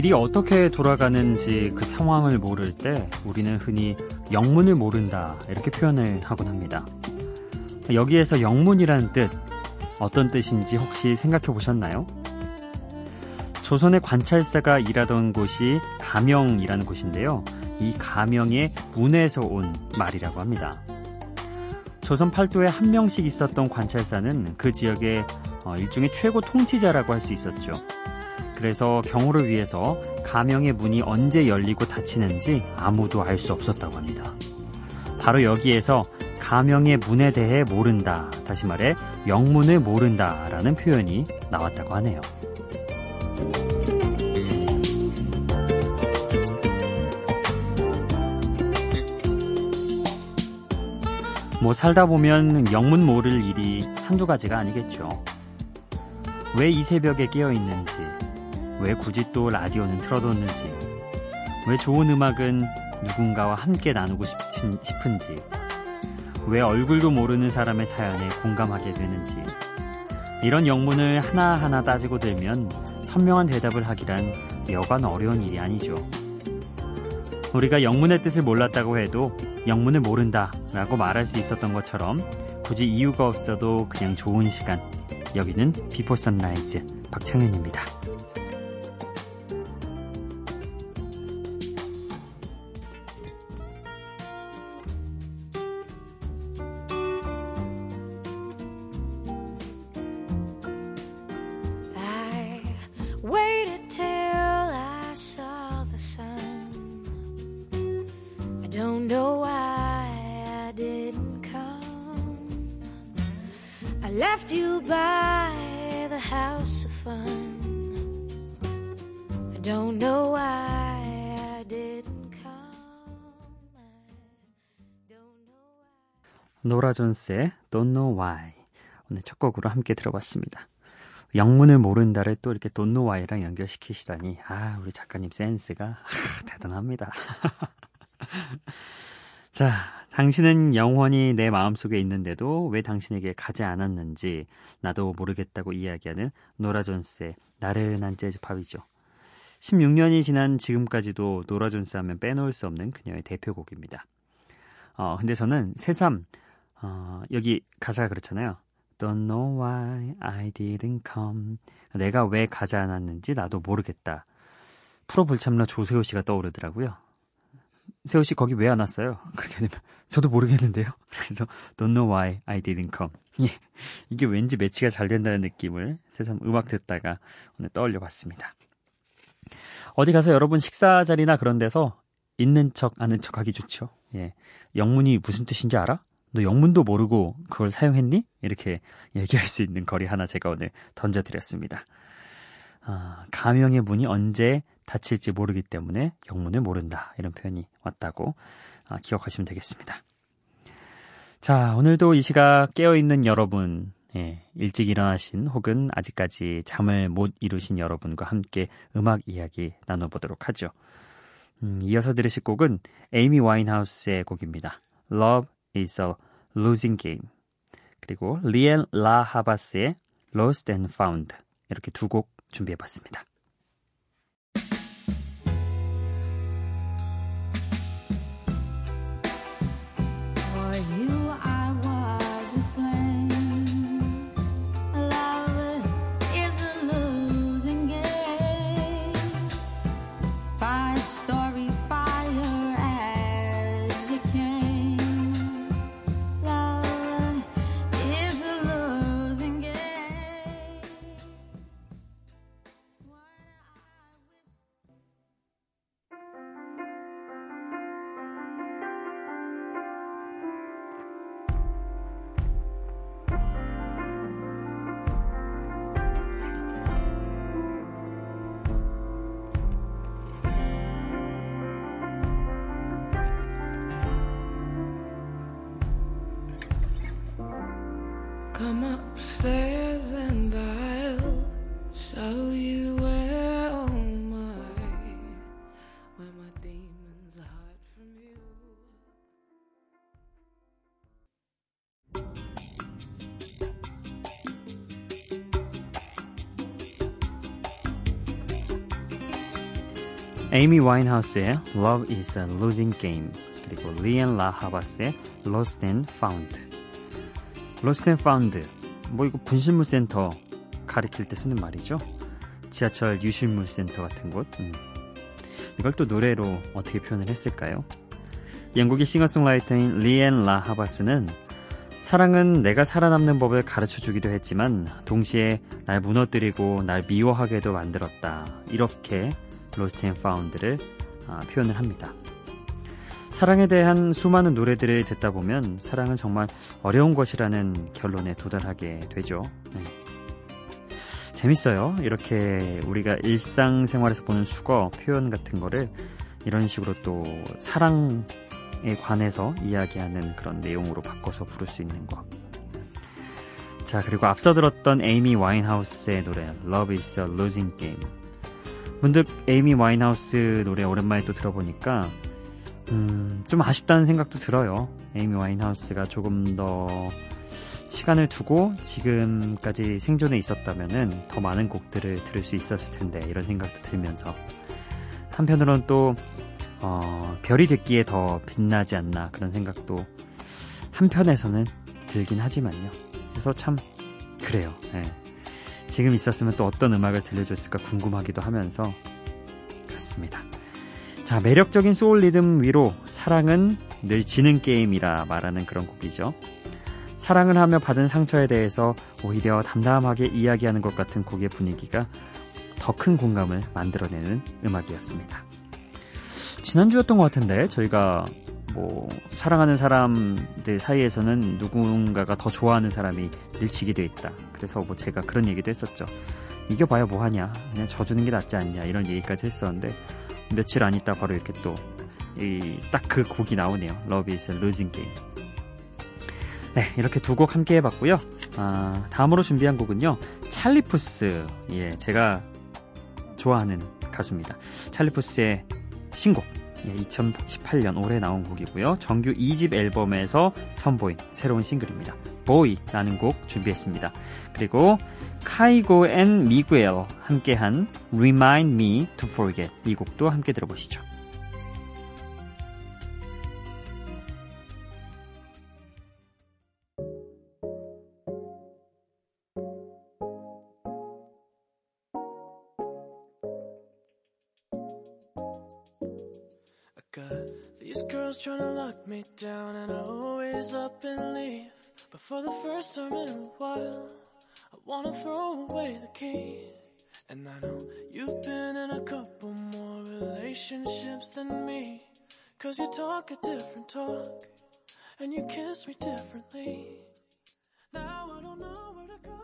일이 어떻게 돌아가는지 그 상황을 모를 때 우리는 흔히 영문을 모른다 이렇게 표현을 하곤 합니다. 여기에서 영문이라는 뜻 어떤 뜻인지 혹시 생각해 보셨나요? 조선의 관찰사가 일하던 곳이 가명이라는 곳인데요. 이 가명의 문에서 온 말이라고 합니다. 조선 팔도에 한 명씩 있었던 관찰사는 그 지역의 어, 일종의 최고 통치자라고 할 수 있었죠. 그래서 경호를 위해서 가명의 문이 언제 열리고 닫히는지 아무도 알 수 없었다고 합니다. 바로 여기에서 가명의 문에 대해 모른다, 다시 말해 영문을 모른다 라는 표현이 나왔다고 하네요. 뭐 살다 보면 영문 모를 일이 한두 가지가 아니겠죠. 왜 이 새벽에 깨어 있는지, 왜 굳이 또 라디오는 틀어뒀는지, 왜 좋은 음악은 누군가와 함께 나누고 싶은지, 왜 얼굴도 모르는 사람의 사연에 공감하게 되는지, 이런 영문을 하나하나 따지고 들면 선명한 대답을 하기란 여간 어려운 일이 아니죠. 우리가 영문의 뜻을 몰랐다고 해도 영문을 모른다 라고 말할 수 있었던 것처럼 굳이 이유가 없어도 그냥 좋은 시간. 여기는 비포 선라이즈 박창현입니다. Left you by the house of fun. I don't know why I didn't come. 노라 존스의 Don't Know Why 오늘 첫 곡으로 함께 들어봤습니다. 영문을 모른다를 또 이렇게 Don't Know Why랑 연결시키시다니 아 우리 작가님 센스가 아, 대단합니다. 자, 당신은 영원히 내 마음속에 있는데도 왜 당신에게 가지 않았는지 나도 모르겠다고 이야기하는 노라 존스의 나른한 재즈팝이죠. 16년이 지난 지금까지도 노라 존스 하면 빼놓을 수 없는 그녀의 대표곡입니다. 어, 근데 저는 새삼, 어, 여기 가사가 그렇잖아요. Don't know why I didn't come. 내가 왜 가지 않았는지 나도 모르겠다. 프로 불참러 조세호 씨가 떠오르더라고요. 세호 씨 거기 왜 안 왔어요? 그렇게 되면 저도 모르겠는데요. 그래서 don't know why I didn't come. 예, 이게 왠지 매치가 잘 된다는 느낌을 세상 음악 듣다가 오늘 떠올려 봤습니다. 어디 가서 여러분 식사 자리나 그런 데서 있는 척 아는 척 하기 좋죠. 예. 영문이 무슨 뜻인지 알아? 너 영문도 모르고 그걸 사용했니? 이렇게 얘기할 수 있는 거리 하나 제가 오늘 던져드렸습니다. 아, 가명의 문이 언제 닫힐지 모르기 때문에 영문을 모른다. 이런 표현이 왔다고 아, 기억하시면 되겠습니다. 자, 오늘도 이 시각 깨어있는 여러분, 예, 일찍 일어나신 혹은 아직까지 잠을 못 이루신 여러분과 함께 음악 이야기 나눠보도록 하죠. 음, 이어서 들으실 곡은 에이미 와인하우스의 곡입니다. Love is a Losing Game. 그리고 리엔 라 하바스의 Lost and Found. 이렇게 두 곡 준비해봤습니다. Come upstairs and I'll show you where oh my where my demons hide from you. 에이미 와인하우스의 Love is a Losing Game 그리고 리앤 라하바스의 Lost and Found Lost and Found 뭐 이거 분실물 센터 가리킬 때 쓰는 말이죠 지하철 유실물 센터 같은 곳 음. 이걸 또 노래로 어떻게 표현을 했을까요? 영국의 싱어송라이터인 리앤 라하바스는 사랑은 내가 살아남는 법을 가르쳐 주기도 했지만 동시에 날 무너뜨리고 날 미워하게도 만들었다. 이렇게 Lost and Found를 아, 표현을 합니다. 사랑에 대한 수많은 노래들을 듣다 보면 사랑은 정말 어려운 것이라는 결론에 도달하게 되죠. 네. 재밌어요. 이렇게 우리가 일상생활에서 보는 숙어 표현 같은 거를 이런 식으로 또 사랑에 관해서 이야기하는 그런 내용으로 바꿔서 부를 수 있는 것. 자, 그리고 앞서 들었던 에이미 와인하우스의 노래 Love is a Losing Game. 문득 에이미 와인하우스 노래 오랜만에 또 들어보니까 음, 좀 아쉽다는 생각도 들어요. 에이미 와인하우스가 조금 더 시간을 두고 지금까지 생존해 있었다면 더 많은 곡들을 들을 수 있었을 텐데 이런 생각도 들면서 한편으론 또 어, 별이 됐기에 더 빛나지 않나 그런 생각도 한편에서는 들긴 하지만요. 그래서 참 그래요. 네. 지금 있었으면 또 어떤 음악을 들려줬을까 궁금하기도 하면서 그렇습니다. 자, 매력적인 소울 리듬 위로 사랑은 늘 지는 게임이라 말하는 그런 곡이죠. 사랑을 하며 받은 상처에 대해서 오히려 담담하게 이야기하는 것 같은 곡의 분위기가 더 큰 공감을 만들어내는 음악이었습니다. 지난주였던 것 같은데 저희가 뭐 사랑하는 사람들 사이에서는 누군가가 더 좋아하는 사람이 늘 지게 돼 있다. 그래서 뭐 제가 그런 얘기도 했었죠. 이겨봐야 뭐하냐. 그냥 져주는 게 낫지 않냐. 이런 얘기까지 했었는데 며칠 안 있다 바로 이렇게 또딱그 곡이 나오네요. Love is a losing game. 네, 이렇게 두 곡 함께 해봤고요. 아, 다음으로 준비한 곡은요. 찰리푸스. 예, 제가 좋아하는 가수입니다. 찰리푸스의 신곡. 예, 2018년 올해 나온 곡이고요. 정규 2집 앨범에서 선보인 새로운 싱글입니다. 보이라는 곡 준비했습니다. 그리고 카이고 앤 미구엘 함께한 Remind Me to Forget 이 곡도 함께 들어보시죠. Talk a different talk, and you kiss me differently. Now I don't know where to go.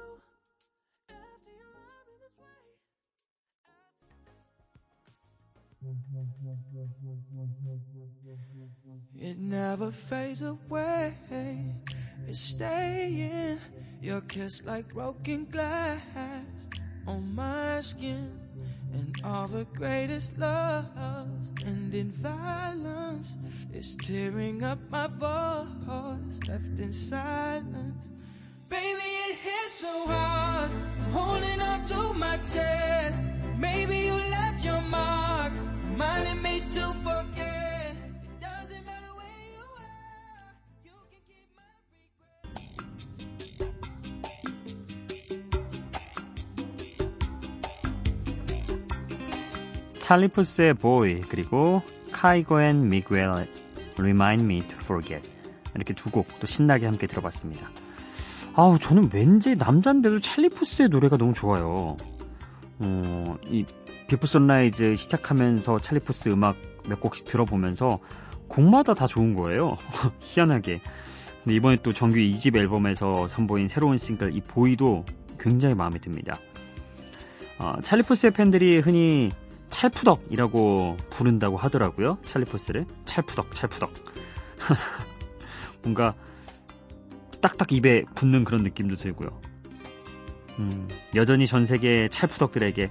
After you love me this way. It never fades away. It's staying. Your kiss like broken glass on my skin. And all the greatest loves end in violence. It's tearing up my voice, left in silence. Baby, it hits so hard. I'm holding on to my chest. Maybe you left your mark, 찰리 푸스의 Boy 그리고 카이고 and 미구엘 Remind Me to Forget 이렇게 두 곡 또 신나게 함께 들어봤습니다. 아우 저는 왠지 남잔데도 찰리 푸스의 노래가 너무 좋아요. 어, 이 비포 선라이즈 시작하면서 찰리 푸스 음악 몇 곡씩 들어보면서 곡마다 다 좋은 거예요. 희한하게. 근데 이번에 또 정규 2집 앨범에서 선보인 새로운 싱글 이 Boy도 굉장히 마음에 듭니다. 어, 찰리 푸스의 팬들이 흔히 찰푸덕이라고 부른다고 하더라고요. 찰리 푸스를 찰푸덕, 찰푸덕. 뭔가 딱딱 입에 붙는 그런 느낌도 들고요. 음, 여전히 전 세계 찰푸덕들에게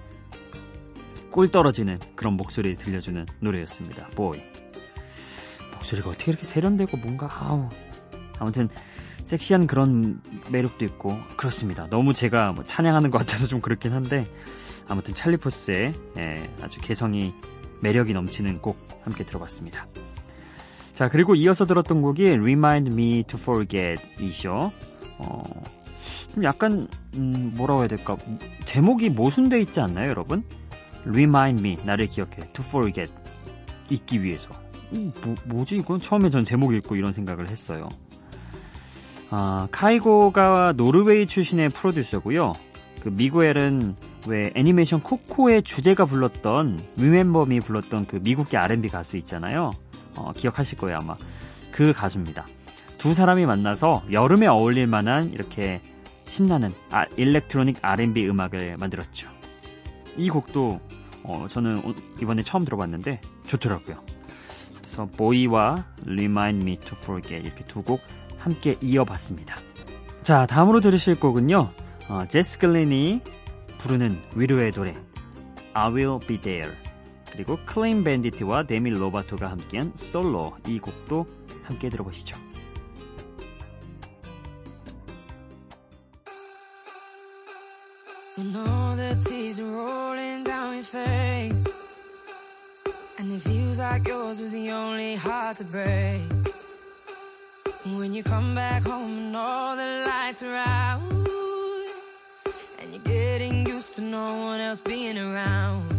꿀 떨어지는 그런 목소리 들려주는 노래였습니다. 보이. 목소리가 어떻게 이렇게 세련되고 뭔가 아우 아무튼 섹시한 그런 매력도 있고 그렇습니다. 너무 제가 뭐 찬양하는 것 같아서 좀 그렇긴 한데 아무튼 찰리 포스의 예, 아주 개성이 매력이 넘치는 곡 함께 들어봤습니다. 자, 그리고 이어서 들었던 곡이 Remind Me to Forget 이죠. 어, 좀 약간, 음, 뭐라고 해야 될까. 제목이 모순돼 있지 않나요, 여러분? Remind Me, 나를 기억해. To Forget. 잊기 위해서. 음, 뭐, 뭐지, 이건? 처음에 전 제목 읽고 이런 생각을 했어요. 아, 카이고가 노르웨이 출신의 프로듀서고요. 그 미구엘은 왜 애니메이션 코코의 주제가 불렀던 위멤버미 불렀던 그 미국계 R&B 가수 있잖아요. 어, 기억하실 거예요 아마. 그 가수입니다. 두 사람이 만나서 여름에 어울릴 만한 이렇게 신나는 아, 일렉트로닉 R&B 음악을 만들었죠. 이 곡도 어, 저는 이번에 처음 들어봤는데 좋더라고요. 그래서 Boy와 Remind Me to Forget 이렇게 두 곡 함께 이어봤습니다. 자, 다음으로 들으실 곡은요. 어, 제스 글린이 부르는 위로의 노래 I Will Be There 그리고 클린 밴디트와 데미 로바토가 함께한 솔로 이 곡도 함께 들어보시죠. You're getting used to no one else being around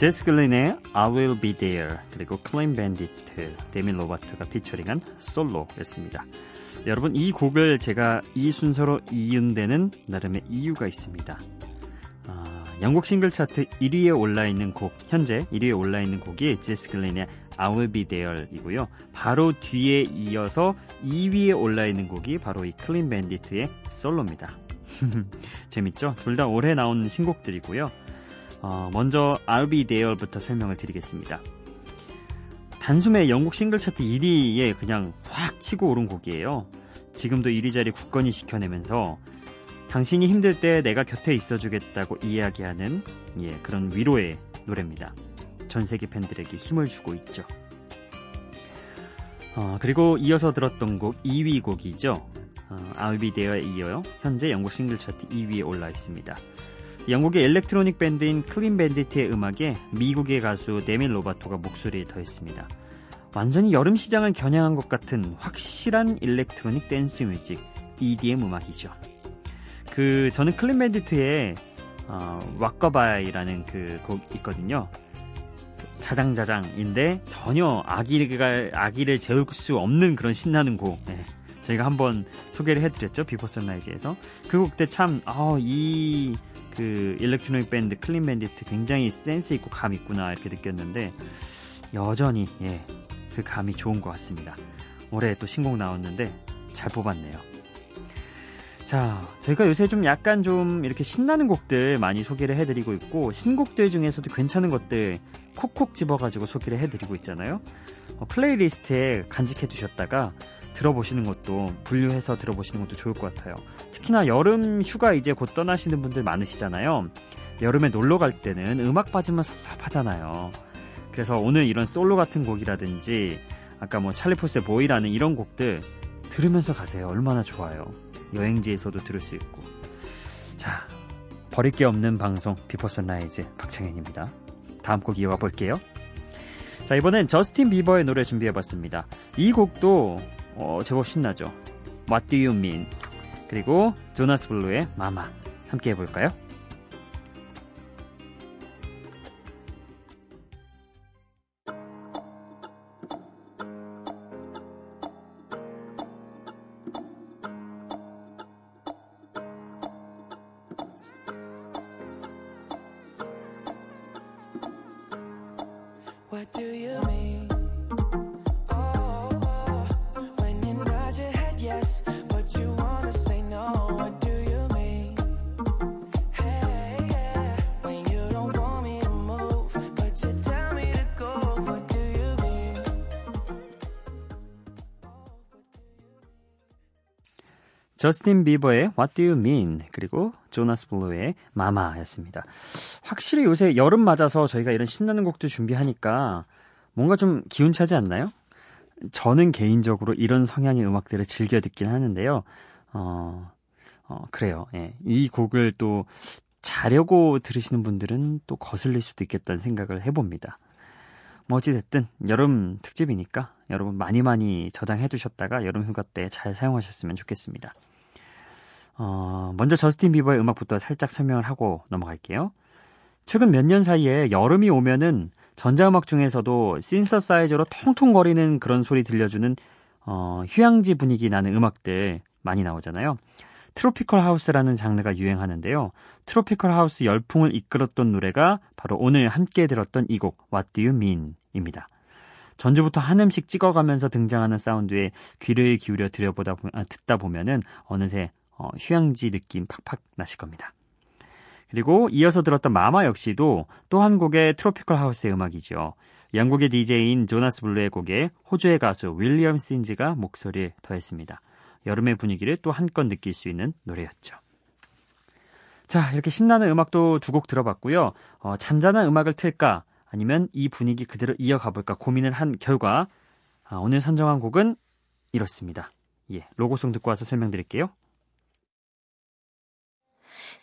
제스 글린의 I Will Be There 그리고 클린 밴디트, 데미 로바토가 피처링한 솔로였습니다. 여러분 이 곡을 제가 이 순서로 이은 데는 나름의 이유가 있습니다. 아, 영국 싱글 차트 1위에 올라 있는 곡 현재 1위에 올라 있는 곡이 제스 글린의 I Will Be There이고요. 바로 뒤에 이어서 2위에 올라 있는 곡이 바로 이 클린 밴디트의 솔로입니다. 재밌죠? 둘 다 올해 나온 신곡들이고요. 어, 먼저 I'll Be There부터 설명을 드리겠습니다. 단숨에 영국 싱글 차트 1위에 그냥 확 치고 오른 곡이에요. 지금도 1위 자리 굳건히 지켜내면서 당신이 힘들 때 내가 곁에 있어주겠다고 이야기하는 예, 그런 위로의 노래입니다. 전 세계 팬들에게 힘을 주고 있죠. 어, 그리고 이어서 들었던 곡 2위 곡이죠. 어, I'll Be There에 이어요. 현재 영국 싱글 차트 2위에 올라 있습니다. 영국의 electronic 밴드인 클린 밴디트의 음악에 미국의 가수 데미 로바토가 목소리를 더했습니다. 완전히 여름 시장을 겨냥한 것 같은 확실한 electronic dance music EDM 음악이죠. 그 저는 클린 밴디트의 어, Rockabye라는 그 곡 있거든요. 자장자장인데 전혀 아기가 아기를 재울 수 없는 그런 신나는 곡. 네. 저희가 한번 소개를 해드렸죠 비포 선라이즈에서 그 곡 때 참이 아, 그 electronic 밴드 클린 밴디트 굉장히 센스 있고 감 있구나 이렇게 느꼈는데 여전히 예, 그 감이 좋은 것 같습니다. 올해 또 신곡 나왔는데 잘 뽑았네요. 자, 저희가 요새 좀 약간 좀 이렇게 신나는 곡들 많이 소개를 해드리고 있고 신곡들 중에서도 괜찮은 것들 콕콕 집어가지고 소개를 해드리고 있잖아요. 어, playlist에 간직해 두셨다가 들어보시는 것도 분류해서 들어보시는 것도 좋을 것 같아요. 특히나 여름 휴가 이제 곧 떠나시는 분들 많으시잖아요. 여름에 놀러 갈 때는 음악 빠지면 섭섭하잖아요. 그래서 오늘 이런 솔로 같은 곡이라든지 아까 뭐 찰리 푸스의 Boy라는 이런 곡들 들으면서 가세요. 얼마나 좋아요. 여행지에서도 들을 수 있고. 자, 버릴 게 없는 방송 비포 선라이즈 박창현입니다. 다음 곡 이어가 볼게요. 자, 이번엔 저스틴 비버의 노래 준비해봤습니다. 이 곡도 어, 제법 신나죠. What Do You Mean 그리고 조나스 블루의 마마 함께 해볼까요? What do you mean? 저스틴 비버의 What Do You Mean 그리고 조나스 블루의 마마였습니다. 확실히 요새 여름 맞아서 저희가 이런 신나는 곡도 준비하니까 뭔가 좀 기운차지 않나요? 저는 개인적으로 이런 성향의 음악들을 즐겨 듣긴 하는데요. 어, 어 그래요. 예. 이 곡을 또 자려고 들으시는 분들은 또 거슬릴 수도 있겠다는 생각을 해봅니다. 뭐 어찌됐든 여름 특집이니까 여러분 많이 많이 저장해 두셨다가 여름 휴가 때 잘 사용하셨으면 좋겠습니다. 어, 먼저 저스틴 비버의 음악부터 살짝 설명을 하고 넘어갈게요. 최근 몇 년 사이에 여름이 오면은 전자음악 중에서도 신서사이저로 통통거리는 그런 소리 들려주는 어, 휴양지 분위기 나는 음악들 많이 나오잖아요. 트로피컬 하우스라는 장르가 유행하는데요. 트로피컬 하우스 열풍을 이끌었던 노래가 바로 오늘 함께 들었던 이 곡 What Do You Mean 입니다. 전주부터 한 음씩 찍어가면서 등장하는 사운드에 귀를 기울여 들여보다 아, 듣다 보면은 어느새 어, 휴양지 느낌 팍팍 나실 겁니다. 그리고 이어서 들었던 마마 역시도 또 한 곡의 트로피컬 하우스의 음악이죠. 영국의 DJ인 조나스 블루의 곡에 호주의 가수 윌리엄 신즈가 목소리를 더했습니다. 여름의 분위기를 또 한껏 느낄 수 있는 노래였죠. 자, 이렇게 신나는 음악도 두 곡 들어봤고요. 어, 잔잔한 음악을 틀까 아니면 이 분위기 그대로 이어가 볼까 고민을 한 결과 아, 오늘 선정한 곡은 이렇습니다. 예, 로고송 듣고 와서 설명드릴게요.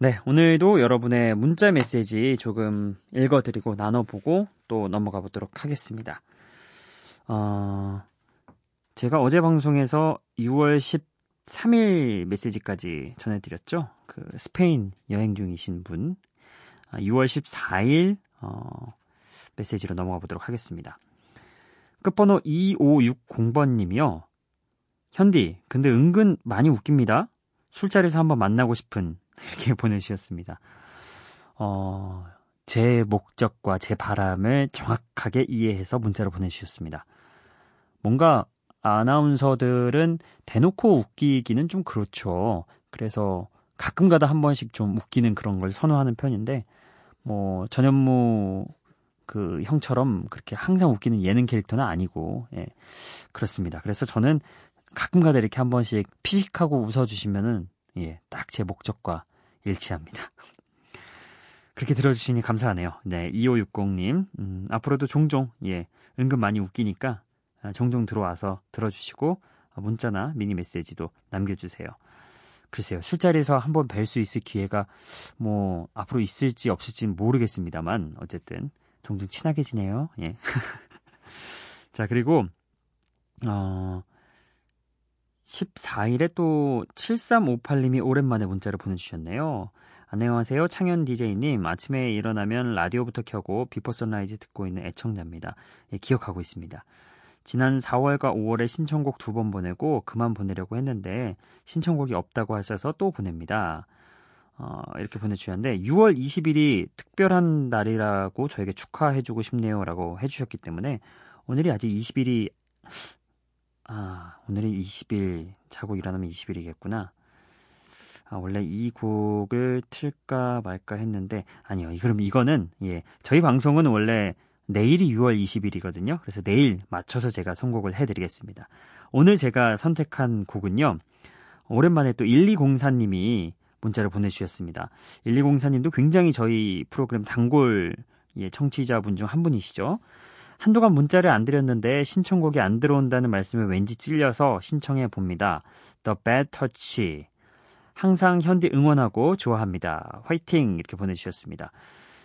네, 오늘도 여러분의 문자 메시지 조금 읽어드리고 나눠보고 또 넘어가 보도록 하겠습니다. 어, 제가 어제 방송에서 6월 13일 메시지까지 전해드렸죠. 그 스페인 여행 중이신 분. 6월 아, 14일 어, 메시지로 넘어가 보도록 하겠습니다. 끝번호 2560번님이요. 현디, 근데 은근 많이 웃깁니다. 술자리에서 한번 만나고 싶은 이렇게 보내주셨습니다. 어, 제 목적과 제 바람을 정확하게 이해해서 문자로 보내주셨습니다. 뭔가 아나운서들은 대놓고 웃기기는 좀 그렇죠. 그래서 가끔 가다 한 번씩 좀 웃기는 그런 걸 선호하는 편인데, 뭐, 전현무 그 형처럼 그렇게 항상 웃기는 예능 캐릭터는 아니고, 예, 그렇습니다. 그래서 저는 가끔 가다 이렇게 한 번씩 피식하고 웃어주시면은, 예, 딱 제 목적과 일치합니다. 그렇게 들어주시니 감사하네요. 네, 2560님. 음, 앞으로도 종종, 예, 은근 많이 웃기니까 아, 종종 들어와서 들어주시고 아, 문자나 미니 메시지도 남겨주세요. 글쎄요, 술자리에서 한번 뵐 수 있을 기회가 뭐 앞으로 있을지 없을지는 모르겠습니다만 어쨌든 종종 친하게 지내요. 예. 자, 그리고 어 14일에 또 7358님이 오랜만에 문자를 보내주셨네요. 안녕하세요. 창현 DJ님. 아침에 일어나면 라디오부터 켜고 비포 선라이즈 듣고 있는 애청자입니다. 예, 기억하고 있습니다. 지난 4월과 5월에 신청곡 두 번 보내고 그만 보내려고 했는데 신청곡이 없다고 하셔서 또 보냅니다. 어, 이렇게 보내주셨는데 6월 20일이 특별한 날이라고 저에게 축하해주고 싶네요 라고 해주셨기 때문에 오늘이 아직 20일이 아, 오늘이 20일, 자고 일어나면 20일이겠구나. 아, 원래 이 곡을 틀까 말까 했는데, 아니요. 그럼 이거는, 예. 저희 방송은 원래 내일이 6월 20일이거든요. 그래서 내일 맞춰서 제가 선곡을 해드리겠습니다. 오늘 제가 선택한 곡은요. 오랜만에 또 1204님이 문자를 보내주셨습니다. 1204님도 굉장히 저희 프로그램 단골 예, 청취자분 중 한 분이시죠. 한동안 문자를 안 드렸는데 신청곡이 안 들어온다는 말씀에 왠지 찔려서 신청해 봅니다. The Bad Touch. 항상 현디 응원하고 좋아합니다. 화이팅! 이렇게 보내주셨습니다.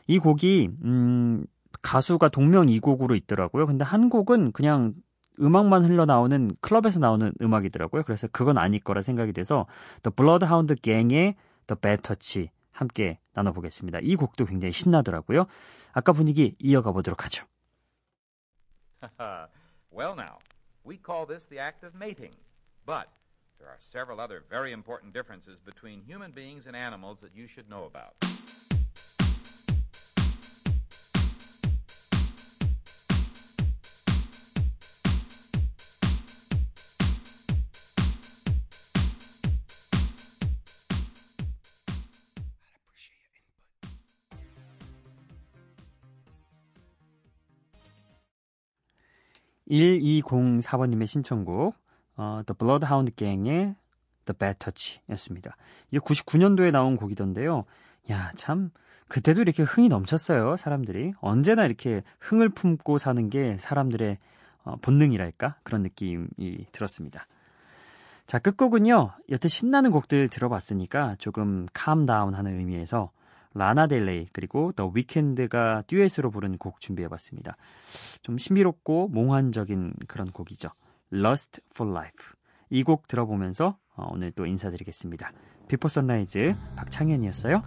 이 곡이, 음, 가수가 동명이곡으로 있더라고요. 근데 한 곡은 그냥 음악만 흘러나오는 클럽에서 나오는 음악이더라고요. 그래서 그건 아닐 거라 생각이 돼서 The Bloodhound Gang의 The Bad Touch 함께 나눠보겠습니다. 이 곡도 굉장히 신나더라고요. 아까 분위기 이어가 보도록 하죠. well, now, we call this the act of mating. But there are several other very important differences between human beings and animals that you should know about. (1204번님의) 신청곡 어, The Bloodhound Gang의 The Bad Touch였습니다. 이게 99년도에 나온 곡이던데요. 야, 참 그때도 이렇게 흥이 넘쳤어요, 사람들이. 언제나 이렇게 흥을 품고 사는 게 사람들의 어, 본능이랄까? 그런 느낌이 들었습니다. 자, 끝곡은요. 여태 신나는 곡들 들어봤으니까 조금 캄다운 하는 의미에서 라나델레이 그리고 더 위켄드가 듀엣으로 부른 곡 준비해봤습니다. 좀 신비롭고 몽환적인 그런 곡이죠. Lust for Life. 이 곡 들어보면서 어, 오늘 또 인사드리겠습니다. 비포 선라이즈 박창현이었어요.